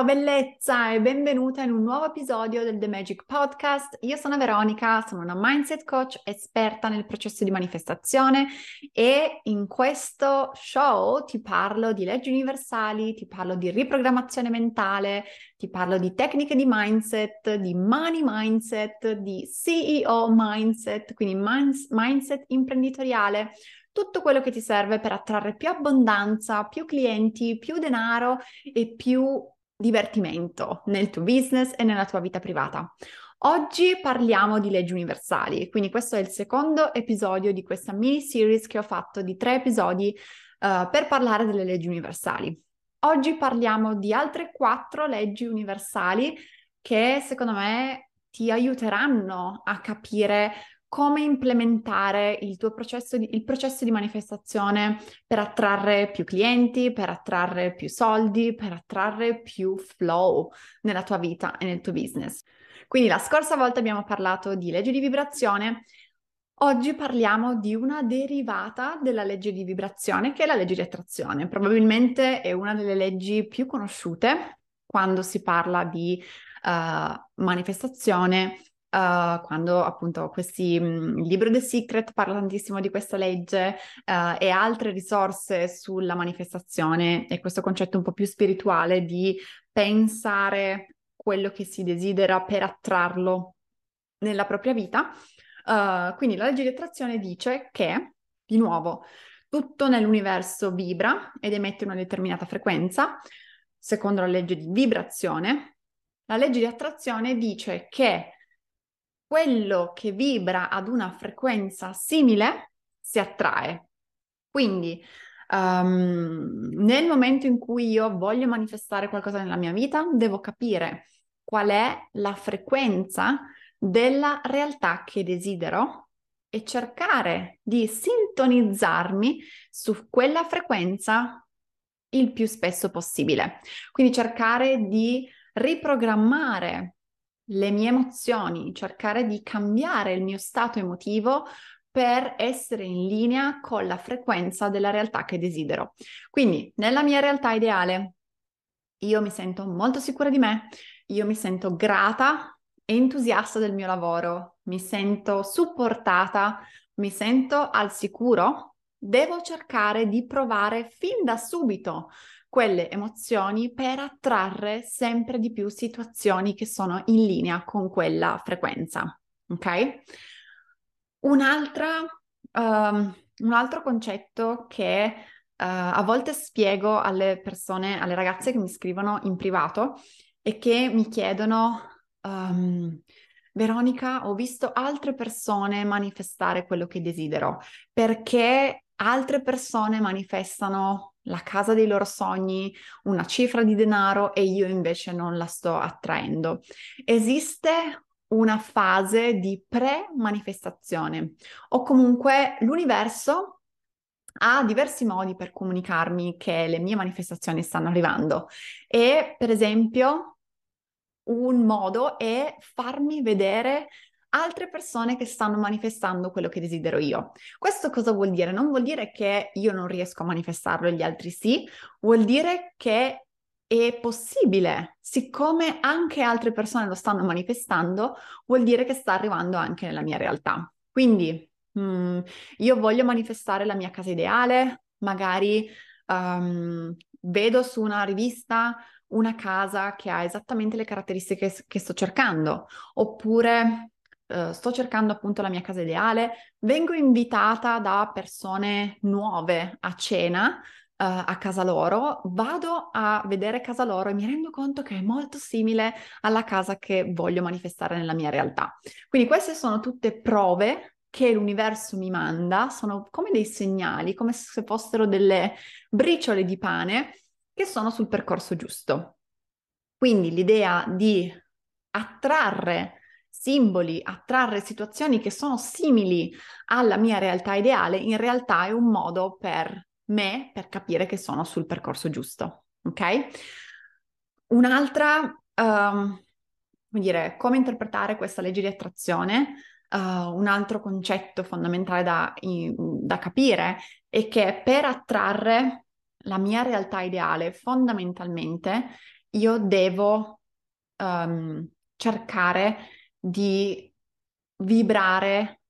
Ciao bellezza e benvenuta in un nuovo episodio del The Magic Podcast. Io sono Veronica, sono una mindset coach esperta nel processo di manifestazione e in questo show ti parlo di leggi universali, ti parlo di riprogrammazione mentale, ti parlo di tecniche di mindset, di money mindset, di CEO mindset, quindi mindset imprenditoriale tutto quello che ti serve per attrarre più abbondanza, più clienti, più denaro e più divertimento nel tuo business e nella tua vita privata. Oggi parliamo di leggi universali, quindi questo è il secondo episodio di questa mini series che ho fatto di tre episodi uh, per parlare delle leggi universali. Oggi parliamo di altre quattro leggi universali che secondo me ti aiuteranno a capire come implementare il tuo processo di, il processo di manifestazione per attrarre più clienti, per attrarre più soldi, per attrarre più flow nella tua vita e nel tuo business. Quindi la scorsa volta abbiamo parlato di legge di vibrazione, oggi parliamo di una derivata della legge di vibrazione che è la legge di attrazione. Probabilmente è una delle leggi più conosciute quando si parla di uh, manifestazione Uh, quando appunto questi, il libro The Secret parla tantissimo di questa legge uh, e altre risorse sulla manifestazione e questo concetto un po' più spirituale di pensare quello che si desidera per attrarlo nella propria vita. Uh, quindi la legge di attrazione dice che, di nuovo, tutto nell'universo vibra ed emette una determinata frequenza, secondo la legge di vibrazione. La legge di attrazione dice che quello che vibra ad una frequenza simile si attrae. Quindi um, nel momento in cui io voglio manifestare qualcosa nella mia vita, devo capire qual è la frequenza della realtà che desidero e cercare di sintonizzarmi su quella frequenza il più spesso possibile. Quindi cercare di riprogrammare le mie emozioni, cercare di cambiare il mio stato emotivo per essere in linea con la frequenza della realtà che desidero. Quindi, nella mia realtà ideale, io mi sento molto sicura di me, io mi sento grata e entusiasta del mio lavoro, mi sento supportata, mi sento al sicuro, devo cercare di provare fin da subito quelle emozioni per attrarre sempre di più situazioni che sono in linea con quella frequenza. Ok? Un'altra, um, un altro concetto che uh, a volte spiego alle persone, alle ragazze che mi scrivono in privato e che mi chiedono, um, Veronica, ho visto altre persone manifestare quello che desidero, perché altre persone manifestano la casa dei loro sogni, una cifra di denaro e io invece non la sto attraendo. Esiste una fase di pre-manifestazione o comunque l'universo ha diversi modi per comunicarmi che le mie manifestazioni stanno arrivando e per esempio un modo è farmi vedere altre persone che stanno manifestando quello che desidero io. Questo cosa vuol dire? Non vuol dire che io non riesco a manifestarlo e gli altri sì, vuol dire che è possibile, siccome anche altre persone lo stanno manifestando, vuol dire che sta arrivando anche nella mia realtà. Quindi mm, io voglio manifestare la mia casa ideale, magari um, vedo su una rivista una casa che ha esattamente le caratteristiche che sto cercando, oppure uh, sto cercando appunto la mia casa ideale, vengo invitata da persone nuove a cena uh, a casa loro, vado a vedere casa loro e mi rendo conto che è molto simile alla casa che voglio manifestare nella mia realtà. Quindi queste sono tutte prove che l'universo mi manda, sono come dei segnali, come se fossero delle briciole di pane che sono sul percorso giusto. Quindi l'idea di attrarre simboli, attrarre situazioni che sono simili alla mia realtà ideale, in realtà è un modo per me per capire che sono sul percorso giusto. Ok? Un'altra, um, come dire, come interpretare questa legge di attrazione Uh, un altro concetto fondamentale da, in, da, capire è che per attrarre la mia realtà ideale, fondamentalmente, io devo um, cercare di vibrare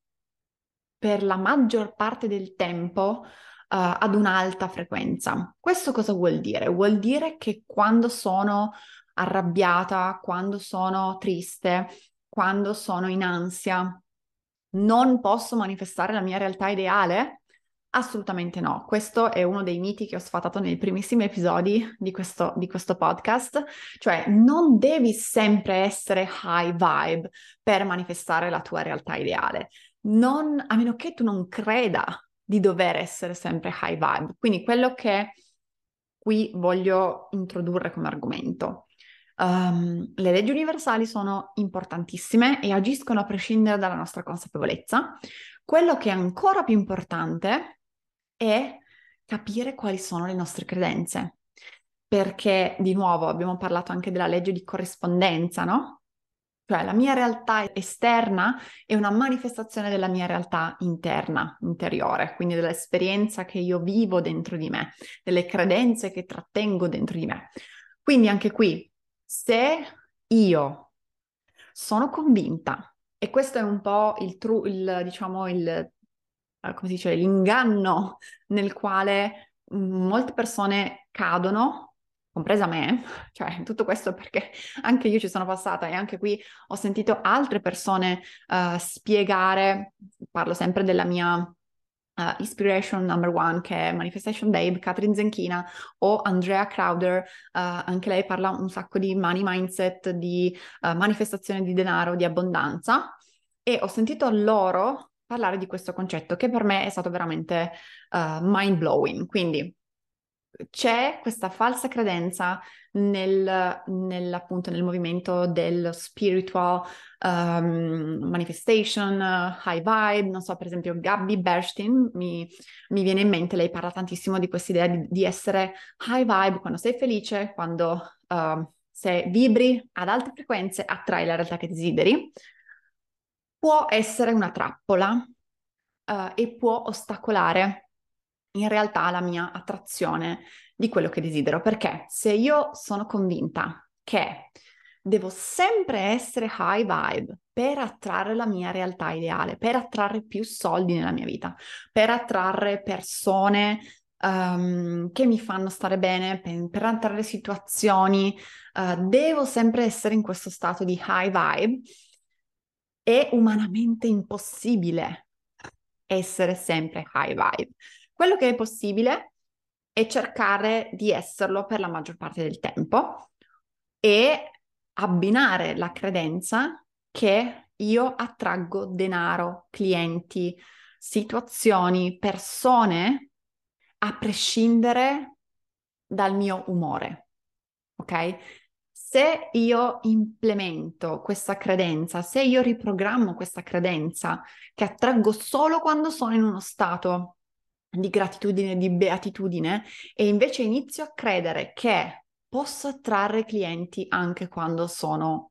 per la maggior parte del tempo uh, ad un'alta frequenza. Questo cosa vuol dire? Vuol dire che quando sono arrabbiata, quando sono triste, quando sono in ansia, non posso manifestare la mia realtà ideale? Assolutamente no, questo è uno dei miti che ho sfatato nei primissimi episodi di questo, di questo, podcast, cioè non devi sempre essere high vibe per manifestare la tua realtà ideale, non, a meno che tu non creda di dover essere sempre high vibe. Quindi quello che qui voglio introdurre come argomento Um, le leggi universali sono importantissime e agiscono a prescindere dalla nostra consapevolezza. Quello che è ancora più importante è capire quali sono le nostre credenze. Perché, di nuovo, abbiamo parlato anche della legge di corrispondenza, no? Cioè la mia realtà esterna è una manifestazione della mia realtà interna, interiore, quindi dell'esperienza che io vivo dentro di me, delle credenze che trattengo dentro di me. Quindi anche qui se io sono convinta, e questo è un po' il, tru- il diciamo, il, come si dice, l'inganno nel quale mm, molte persone cadono, compresa me, cioè tutto questo perché anche io ci sono passata e anche qui ho sentito altre persone uh, spiegare, parlo sempre della mia uh, Inspiration Number One, che è Manifestation Babe, Catherine Zenchina o Andrea Crowder, uh, anche lei parla un sacco di money mindset, di uh, manifestazione di denaro, di abbondanza. E ho sentito loro parlare di questo concetto che per me è stato veramente mind blowing. Quindi c'è questa falsa credenza nel, nel, appunto, nel movimento del spiritual um, manifestation, uh, high vibe, non so, per esempio Gabby Berstein mi, mi viene in mente, lei parla tantissimo di questa idea di, di, essere high vibe quando sei felice, quando uh, se vibri ad alte frequenze attrai la realtà che desideri. Può essere una trappola uh, e può ostacolare in realtà la mia attrazione di quello che desidero. Perché se io sono convinta che devo sempre essere high vibe per attrarre la mia realtà ideale, per attrarre più soldi nella mia vita, per attrarre persone um, che mi fanno stare bene, per, per attrarre situazioni, uh, devo sempre essere in questo stato di high vibe. È umanamente impossibile essere sempre high vibe. Quello che è possibile è cercare di esserlo per la maggior parte del tempo e abbinare la credenza che io attraggo denaro, clienti, situazioni, persone a prescindere dal mio umore. Ok? Se io implemento questa credenza, se io riprogrammo questa credenza che attraggo solo quando sono in uno stato di gratitudine, di beatitudine e invece inizio a credere che posso attrarre clienti anche quando sono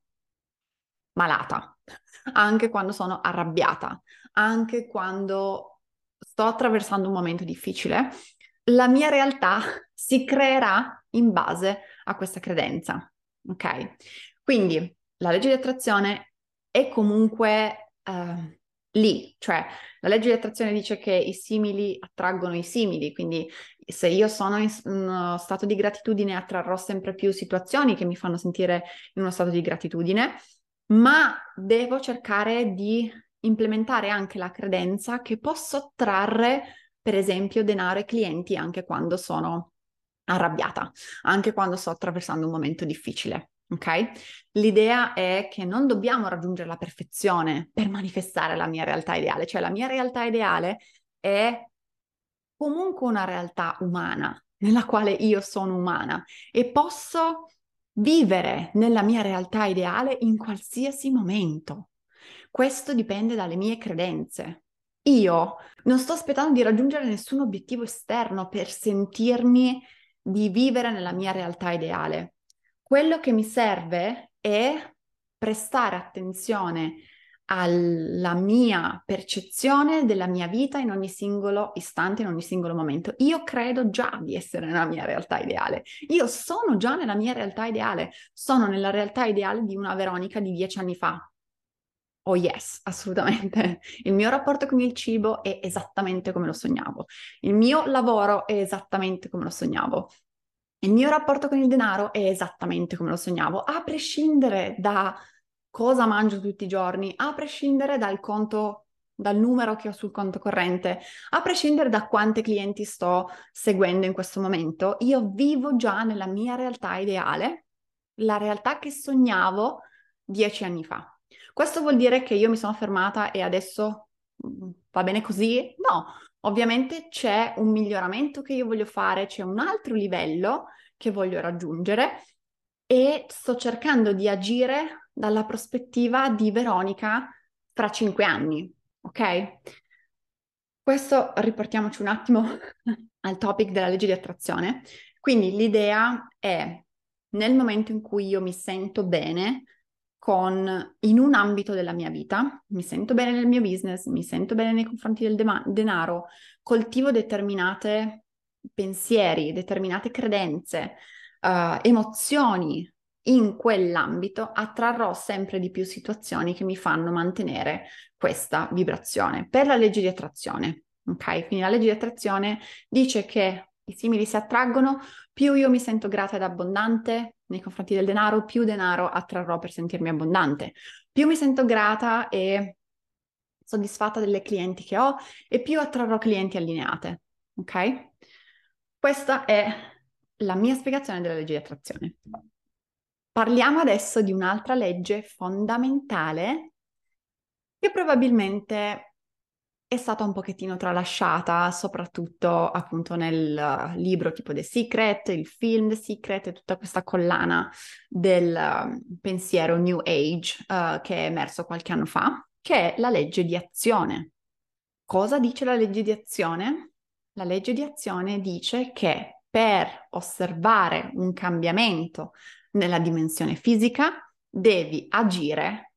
malata, anche quando sono arrabbiata, anche quando sto attraversando un momento difficile, la mia realtà si creerà in base a questa credenza. Ok? Quindi la legge di attrazione è comunque uh, lì, cioè la legge di attrazione dice che i simili attraggono i simili, quindi se io sono in uno stato di gratitudine attrarrò sempre più situazioni che mi fanno sentire in uno stato di gratitudine, ma devo cercare di implementare anche la credenza che posso attrarre, per esempio, denaro e clienti anche quando sono arrabbiata, anche quando sto attraversando un momento difficile. Ok? L'idea è che non dobbiamo raggiungere la perfezione per manifestare la mia realtà ideale, cioè la mia realtà ideale è comunque una realtà umana, nella quale io sono umana e posso vivere nella mia realtà ideale in qualsiasi momento. Questo dipende dalle mie credenze. Io non sto aspettando di raggiungere nessun obiettivo esterno per sentirmi di vivere nella mia realtà ideale. Quello che mi serve è prestare attenzione alla mia percezione della mia vita in ogni singolo istante, in ogni singolo momento. Io credo già di essere nella mia realtà ideale. Io sono già nella mia realtà ideale. Sono nella realtà ideale di una Veronica di dieci anni fa. Oh yes, assolutamente. Il mio rapporto con il cibo è esattamente come lo sognavo. Il mio lavoro è esattamente come lo sognavo. Il mio rapporto con il denaro è esattamente come lo sognavo, a prescindere da cosa mangio tutti i giorni, a prescindere dal conto, dal numero che ho sul conto corrente, a prescindere da quanti clienti sto seguendo in questo momento, io vivo già nella mia realtà ideale, la realtà che sognavo dieci anni fa. Questo vuol dire che io mi sono fermata e adesso mm, va bene così? No, Ovviamente c'è un miglioramento che io voglio fare, c'è un altro livello che voglio raggiungere e sto cercando di agire dalla prospettiva di Veronica fra cinque anni, ok? Questo riportiamoci un attimo al topic della legge di attrazione. Quindi l'idea è nel momento in cui io mi sento bene, con, in un ambito della mia vita, mi sento bene nel mio business, mi sento bene nei confronti del de- denaro, coltivo determinate pensieri, determinate credenze, uh, emozioni in quell'ambito, attrarrò sempre di più situazioni che mi fanno mantenere questa vibrazione per la legge di attrazione. Ok, quindi la legge di attrazione dice che i simili si attraggono, più io mi sento grata ed abbondante, nei confronti del denaro, più denaro attrarrò per sentirmi abbondante. Più mi sento grata e soddisfatta delle clienti che ho e più attrarrò clienti allineate. Ok? Questa è la mia spiegazione della legge di attrazione. Parliamo adesso di un'altra legge fondamentale che probabilmente è stata un pochettino tralasciata, soprattutto appunto nel libro tipo The Secret, il film The Secret e tutta questa collana del uh, pensiero New Age uh, che è emerso qualche anno fa, che è la legge di azione. Cosa dice la legge di azione? La legge di azione dice che per osservare un cambiamento nella dimensione fisica devi agire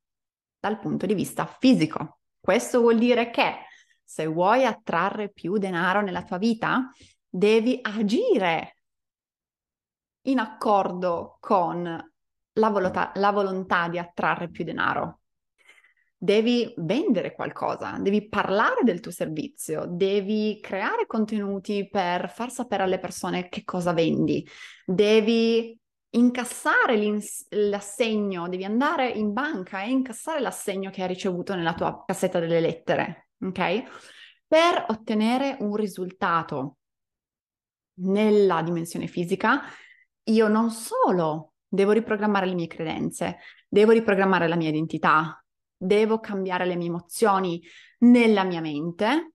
dal punto di vista fisico. Questo vuol dire che se vuoi attrarre più denaro nella tua vita, devi agire in accordo con la volontà, la volontà di attrarre più denaro. Devi vendere qualcosa, devi parlare del tuo servizio, devi creare contenuti per far sapere alle persone che cosa vendi, devi incassare l'assegno, devi andare in banca e incassare l'assegno che hai ricevuto nella tua cassetta delle lettere ok? Per ottenere un risultato nella dimensione fisica, io non solo devo riprogrammare le mie credenze, devo riprogrammare la mia identità, devo cambiare le mie emozioni nella mia mente,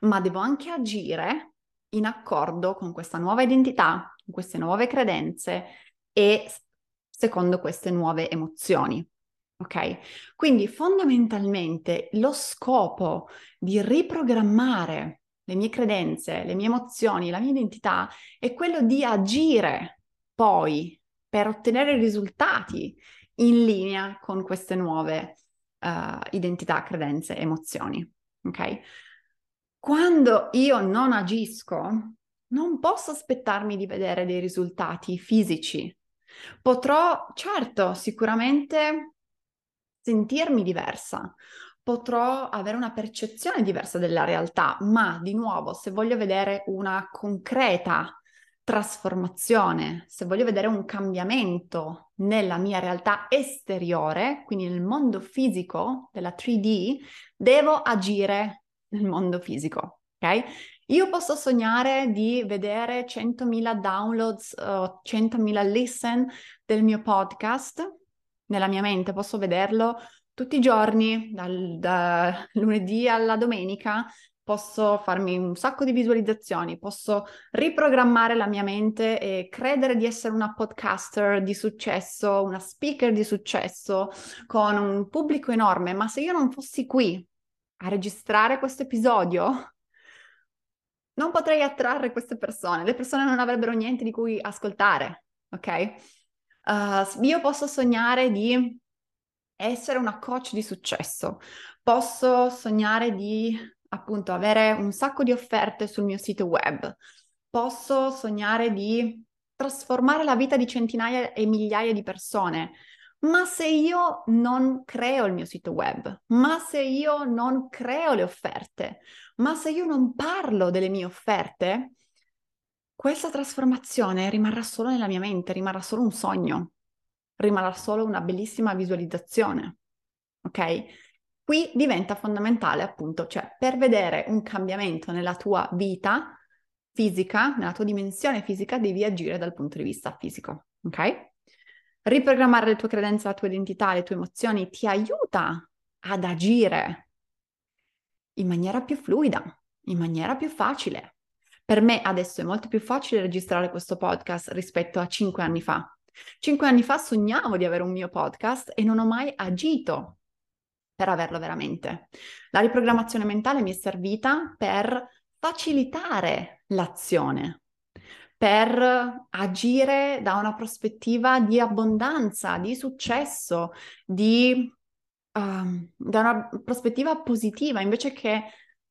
ma devo anche agire in accordo con questa nuova identità, con queste nuove credenze e secondo queste nuove emozioni. Ok? Quindi fondamentalmente lo scopo di riprogrammare le mie credenze, le mie emozioni, la mia identità è quello di agire poi per ottenere risultati in linea con queste nuove uh, identità, credenze, emozioni. Ok? Quando io non agisco, non posso aspettarmi di vedere dei risultati fisici. Potrò, certo, sicuramente sentirmi diversa, potrò avere una percezione diversa della realtà, ma di nuovo, se voglio vedere una concreta trasformazione, se voglio vedere un cambiamento nella mia realtà esteriore, quindi nel mondo fisico della 3D, devo agire nel mondo fisico, ok? Io posso sognare di vedere 100.000 downloads o 100.000 listen del mio podcast nella mia mente, posso vederlo tutti i giorni, dal, da lunedì alla domenica, posso farmi un sacco di visualizzazioni, posso riprogrammare la mia mente e credere di essere una podcaster di successo, una speaker di successo, con un pubblico enorme, ma se io non fossi qui a registrare questo episodio, non potrei attrarre queste persone, le persone non avrebbero niente di cui ascoltare, ok? Uh, io posso sognare di essere una coach di successo, posso sognare di appunto avere un sacco di offerte sul mio sito web, posso sognare di trasformare la vita di centinaia e migliaia di persone, ma se io non creo il mio sito web, ma se io non creo le offerte, ma se io non parlo delle mie offerte, questa trasformazione rimarrà solo nella mia mente, rimarrà solo un sogno, rimarrà solo una bellissima visualizzazione. Ok? Qui diventa fondamentale appunto, cioè per vedere un cambiamento nella tua vita fisica, nella tua dimensione fisica, devi agire dal punto di vista fisico, ok? Riprogrammare le tue credenze, la tua identità, le tue emozioni ti aiuta ad agire in maniera più fluida, in maniera più facile. Per me adesso è molto più facile registrare questo podcast rispetto a cinque anni fa. Cinque anni fa sognavo di avere un mio podcast e non ho mai agito per averlo veramente. La riprogrammazione mentale mi è servita per facilitare l'azione, per agire da una prospettiva di abbondanza, di successo, di, uh, da una prospettiva positiva, invece che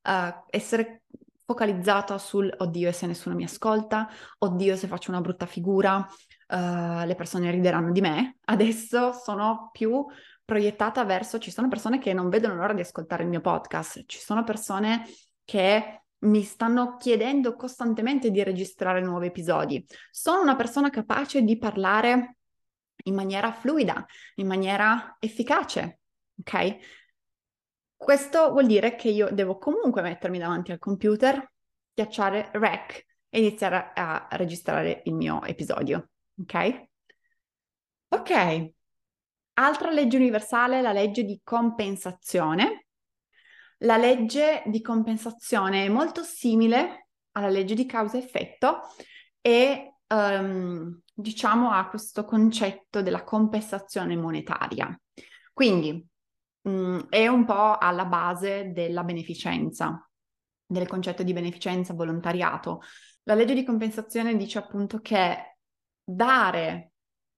uh, essere focalizzata sul oddio e se nessuno mi ascolta, oddio se faccio una brutta figura, uh, le persone rideranno di me. Adesso sono più proiettata verso, ci sono persone che non vedono l'ora di ascoltare il mio podcast, ci sono persone che mi stanno chiedendo costantemente di registrare nuovi episodi. Sono una persona capace di parlare in maniera fluida, in maniera efficace, ok? Questo vuol dire che io devo comunque mettermi davanti al computer, schiacciare rec e iniziare a registrare il mio episodio, ok? Ok, Altra legge universale la legge di compensazione. La legge di compensazione è molto simile alla legge di causa-effetto e um, diciamo ha questo concetto della compensazione monetaria. Quindi um, è un po' alla base della beneficenza, del concetto di beneficenza, volontariato. La legge di compensazione dice appunto che dare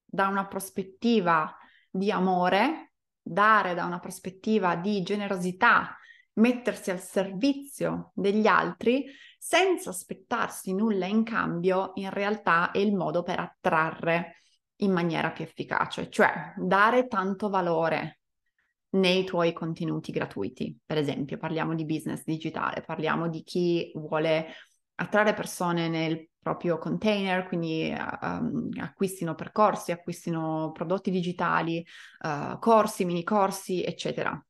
da una prospettiva di amore, dare da una prospettiva di generosità, mettersi al servizio degli altri senza aspettarsi nulla in cambio, in realtà è il modo per attrarre in maniera più efficace, cioè dare tanto valore nei tuoi contenuti gratuiti. Per esempio, parliamo di business digitale, parliamo di chi vuole attrarre persone nel proprio container, quindi um, acquistino percorsi, acquistino prodotti digitali, uh, corsi, mini corsi, eccetera.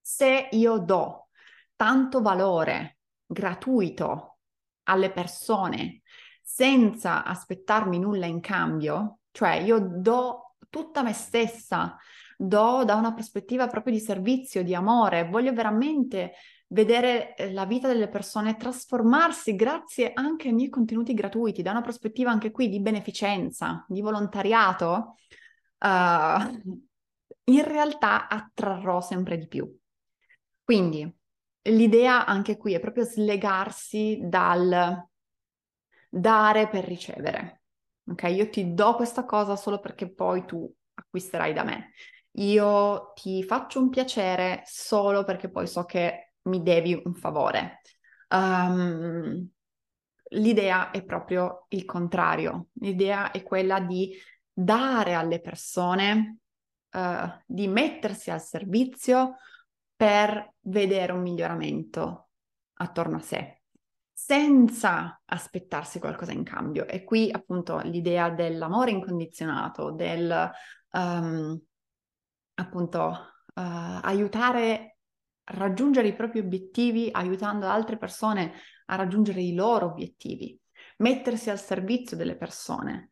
Se io do tanto valore gratuito alle persone senza aspettarmi nulla in cambio, cioè io do tutta me stessa, do da una prospettiva proprio di servizio, di amore, voglio veramente vedere eh, la vita delle persone trasformarsi grazie anche ai miei contenuti gratuiti, da una prospettiva anche qui di beneficenza, di volontariato, uh, in realtà attrarrò sempre di più. Quindi l'idea anche qui è proprio slegarsi dal dare per ricevere. Ok, io ti do questa cosa solo perché poi tu acquisterai da me. Io ti faccio un piacere solo perché poi so che mi devi un favore. Um, l'idea è proprio il contrario, l'idea è quella di dare alle persone, uh, di mettersi al servizio per vedere un miglioramento attorno a sé, senza aspettarsi qualcosa in cambio. E qui appunto l'idea dell'amore incondizionato, del um, appunto uh, aiutare a raggiungere i propri obiettivi, aiutando altre persone a raggiungere i loro obiettivi, mettersi al servizio delle persone.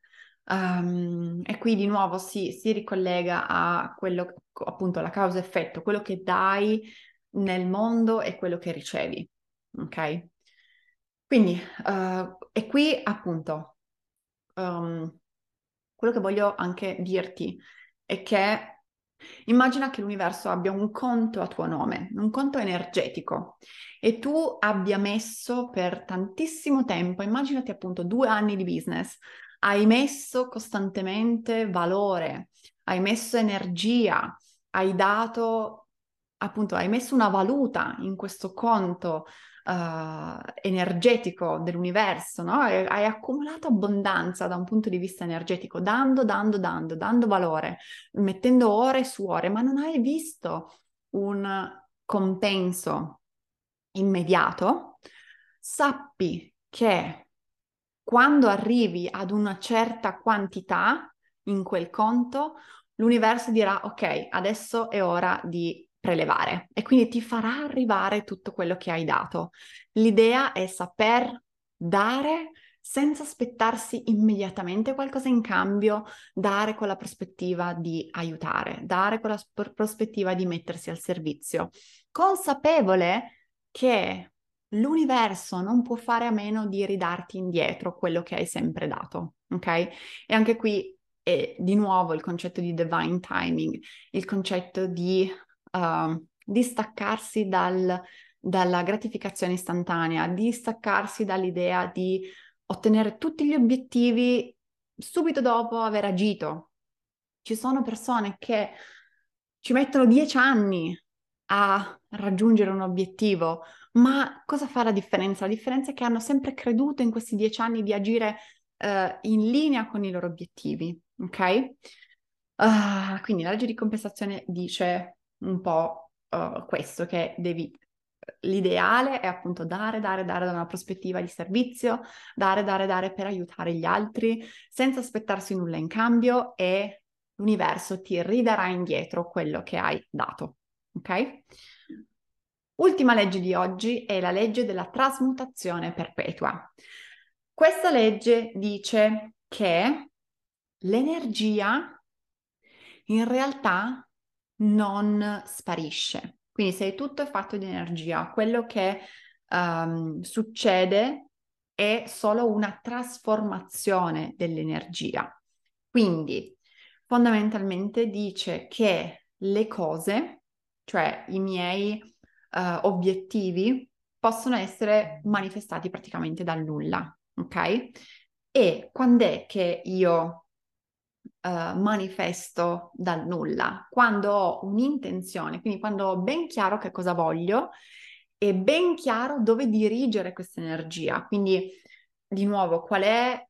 Um, e qui di nuovo si, si ricollega a quello, appunto, alla causa-effetto, quello che dai nel mondo e quello che ricevi, ok? Quindi, uh, e qui appunto, um, quello che voglio anche dirti è che Immagina che l'universo abbia un conto a tuo nome, un conto energetico e tu abbia messo per tantissimo tempo, immaginati appunto due anni di business, hai messo costantemente valore, hai messo energia, hai dato appunto, hai messo una valuta in questo conto uh, energetico dell'universo, no? Hai accumulato abbondanza da un punto di vista energetico, dando, dando, dando, dando valore, mettendo ore su ore, ma non hai visto un compenso immediato, sappi che quando arrivi ad una certa quantità in quel conto, l'universo dirà ok, adesso è ora di prelevare e quindi ti farà arrivare tutto quello che hai dato. L'idea è saper dare senza aspettarsi immediatamente qualcosa in cambio, dare con la prospettiva di aiutare, dare con la sp- prospettiva di mettersi al servizio, consapevole che l'universo non può fare a meno di ridarti indietro quello che hai sempre dato, ok? E anche qui è di nuovo il concetto di divine timing, il concetto di uh, distaccarsi dal, dalla gratificazione istantanea, distaccarsi dall'idea di ottenere tutti gli obiettivi subito dopo aver agito. Ci sono persone che ci mettono dieci anni a raggiungere un obiettivo, ma cosa fa la differenza? La differenza è che hanno sempre creduto in questi dieci anni di agire uh, in linea con i loro obiettivi, ok? Uh, quindi la legge di compensazione dice un po' uh, questo, che devi l'ideale è appunto dare, dare, dare da una prospettiva di servizio, dare, dare, dare per aiutare gli altri, senza aspettarsi nulla in cambio e l'universo ti ridarà indietro quello che hai dato. Ok? Ultima legge di oggi è la legge della trasmutazione perpetua. Questa legge dice che l'energia in realtà non sparisce. Quindi se tutto è fatto di energia, quello che um, succede è solo una trasformazione dell'energia. Quindi fondamentalmente dice che le cose, cioè i miei uh, obiettivi, possono essere manifestati praticamente dal nulla, ok? E quando è che io uh, manifesto dal nulla, quando ho un'intenzione, quindi quando ho ben chiaro che cosa voglio e ben chiaro dove dirigere questa energia. Quindi, di nuovo, qual è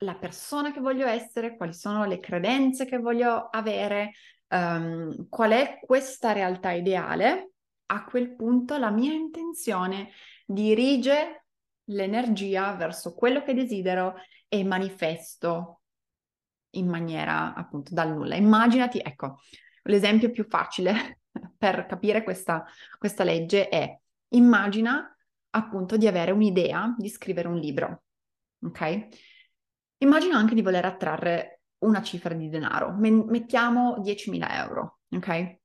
la persona che voglio essere, quali sono le credenze che voglio avere, um, qual è questa realtà ideale, a quel punto la mia intenzione dirige l'energia verso quello che desidero e manifesto in maniera appunto dal nulla. Immaginati, ecco, l'esempio più facile per capire questa, questa legge è immagina appunto di avere un'idea di scrivere un libro, ok? Immagina anche di voler attrarre una cifra di denaro, mettiamo 10.000 euro, ok?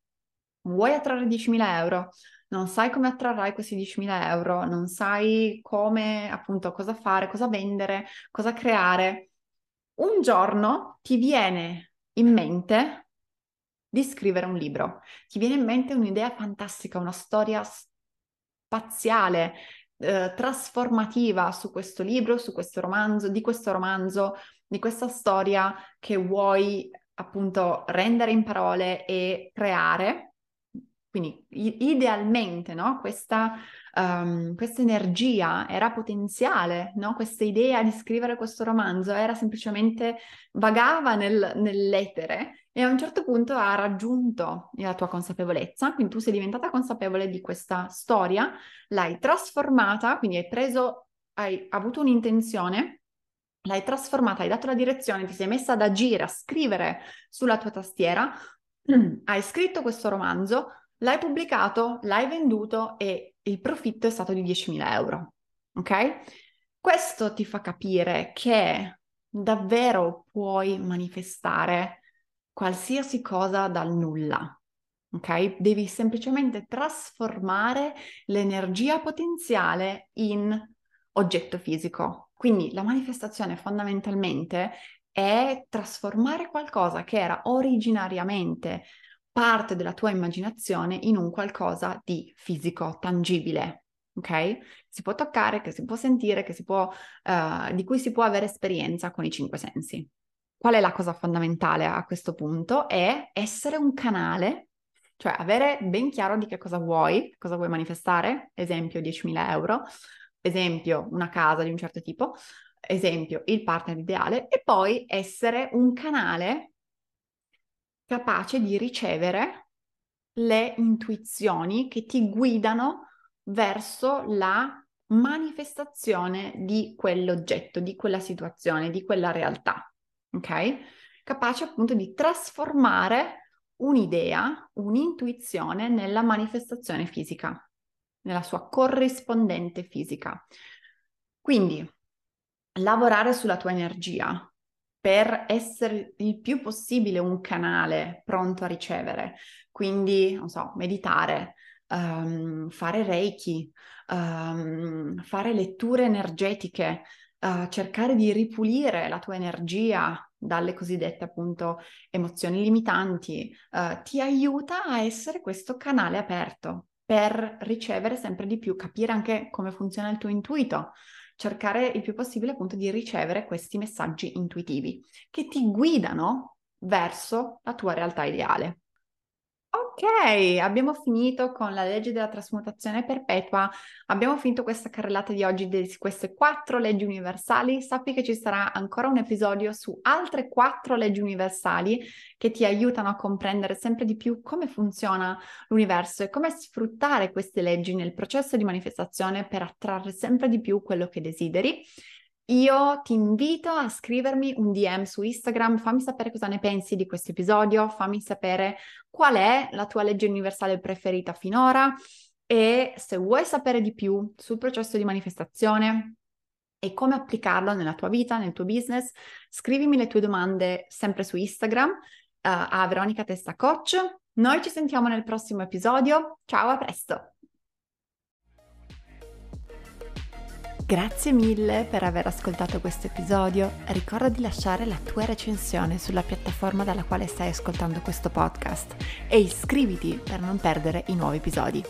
Vuoi attrarre 10.000 euro? Non sai come attrarrai questi 10.000 euro, non sai come, appunto, cosa fare, cosa vendere, cosa creare un giorno ti viene in mente di scrivere un libro, ti viene in mente un'idea fantastica, una storia spaziale, eh, trasformativa su questo libro, su questo romanzo, di questo romanzo, di questa storia che vuoi appunto rendere in parole e creare. Quindi idealmente no? questa, um, questa, energia era potenziale, no? questa idea di scrivere questo romanzo era semplicemente vagava nel, nell'etere e a un certo punto ha raggiunto la tua consapevolezza, quindi tu sei diventata consapevole di questa storia, l'hai trasformata, quindi hai preso, hai avuto un'intenzione l'hai trasformata, hai dato la direzione, ti sei messa ad agire, a scrivere sulla tua tastiera, hai scritto questo romanzo, l'hai pubblicato, l'hai venduto e il profitto è stato di 10.000 euro. Ok? Questo ti fa capire che davvero puoi manifestare qualsiasi cosa dal nulla. Ok? Devi semplicemente trasformare l'energia potenziale in oggetto fisico. Quindi la manifestazione fondamentalmente è trasformare qualcosa che era originariamente parte della tua immaginazione in un qualcosa di fisico, tangibile, ok? Si può toccare, che si può sentire, che si può, uh, di cui si può avere esperienza con i cinque sensi. Qual è la cosa fondamentale a questo punto? È essere un canale, cioè avere ben chiaro di che cosa vuoi, cosa vuoi manifestare, esempio 10.000 euro, esempio una casa di un certo tipo, esempio il partner ideale, e poi essere un canale capace di ricevere le intuizioni che ti guidano verso la manifestazione di quell'oggetto, di quella situazione, di quella realtà, ok? Capace appunto di trasformare un'idea, un'intuizione nella manifestazione fisica nella sua corrispondente fisica. Quindi lavorare sulla tua energia per essere il più possibile un canale pronto a ricevere. Quindi, non so, meditare, um, fare reiki, um, fare letture energetiche, uh, cercare di ripulire la tua energia dalle cosiddette appunto emozioni limitanti, uh, ti aiuta a essere questo canale aperto per ricevere sempre di più, capire anche come funziona il tuo intuito, cercare il più possibile appunto di ricevere questi messaggi intuitivi che ti guidano verso la tua realtà ideale. Ok, abbiamo finito con la legge della trasmutazione perpetua, abbiamo finito questa carrellata di oggi di queste quattro leggi universali. Sappi che ci sarà ancora un episodio su altre quattro leggi universali che ti aiutano a comprendere sempre di più come funziona l'universo e come sfruttare queste leggi nel processo di manifestazione per attrarre sempre di più quello che desideri. Io ti invito a scrivermi un DM su Instagram, fammi sapere cosa ne pensi di questo episodio, fammi sapere qual è la tua legge universale preferita finora e se vuoi sapere di più sul processo di manifestazione e come applicarlo nella tua vita, nel tuo business, scrivimi le tue domande sempre su Instagram uh, a Veronica Testa Coach. Noi ci sentiamo nel prossimo episodio. Ciao, a presto! Grazie mille per aver ascoltato questo episodio. Ricorda di lasciare la tua recensione sulla piattaforma dalla quale stai ascoltando questo podcast e iscriviti per non perdere i nuovi episodi.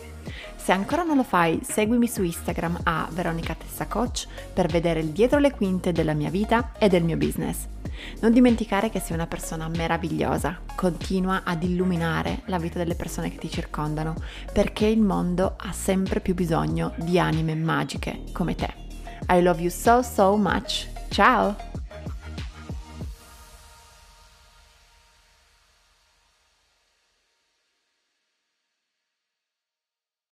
Se ancora non lo fai, seguimi su Instagram a Veronica Tessa Coach per vedere il dietro le quinte della mia vita e del mio business. Non dimenticare che sei una persona meravigliosa, continua ad illuminare la vita delle persone che ti circondano, perché il mondo ha sempre più bisogno di anime magiche come te. I love you so so much. Ciao!